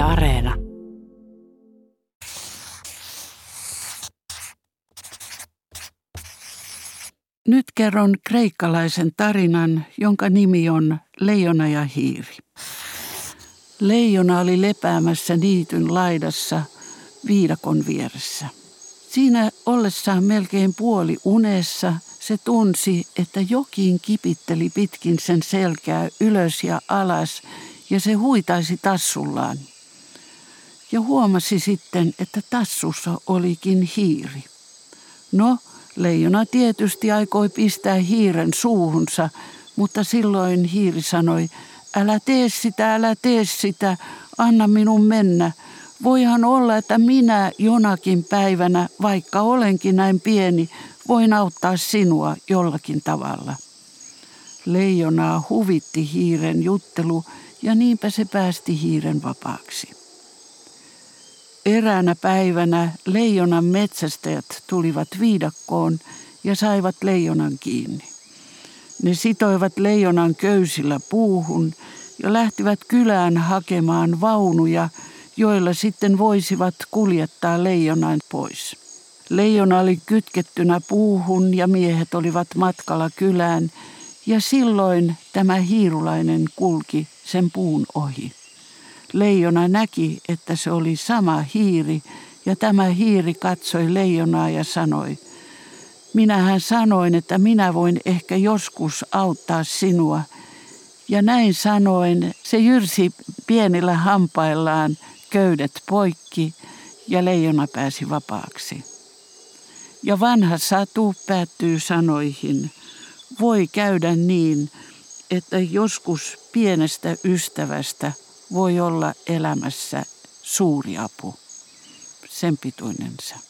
Areena. Nyt kerron kreikkalaisen tarinan, jonka nimi on Leijona ja hiiri. Leijona oli lepäämässä niityn laidassa viidakon vieressä. Siinä ollessaan melkein puoli unessa se tunsi, että jokin kipitteli pitkin sen selkää ylös ja alas ja se huitaisi tassullaan. Ja huomasi sitten, että tassussa olikin hiiri. No, leijona tietysti aikoi pistää hiiren suuhunsa, mutta silloin hiiri sanoi, älä tee sitä, älä tee sitä, anna minun mennä. Voihan olla, että minä jonakin päivänä, vaikka olenkin näin pieni, voin auttaa sinua jollakin tavalla. Leijonaa huvitti hiiren juttelu ja niinpä se päästi hiiren vapaaksi. Eräänä päivänä leijonan metsästäjät tulivat viidakkoon ja saivat leijonan kiinni. Ne sitoivat leijonan köysillä puuhun ja lähtivät kylään hakemaan vaunuja, joilla sitten voisivat kuljettaa leijonan pois. Leijona oli kytkettynä puuhun ja miehet olivat matkalla kylään ja silloin tämä hiirulainen kulki sen puun ohi. Leijona näki, että se oli sama hiiri ja tämä hiiri katsoi leijonaa ja sanoi, minähän sanoin, että minä voin ehkä joskus auttaa sinua. Ja näin sanoen se jyrsi pienillä hampaillaan köydet poikki ja leijona pääsi vapaaksi. Ja vanha satu päättyy sanoihin, voi käydä niin, että joskus pienestä ystävästä voi olla elämässä suuri apu. Sen pituinen se.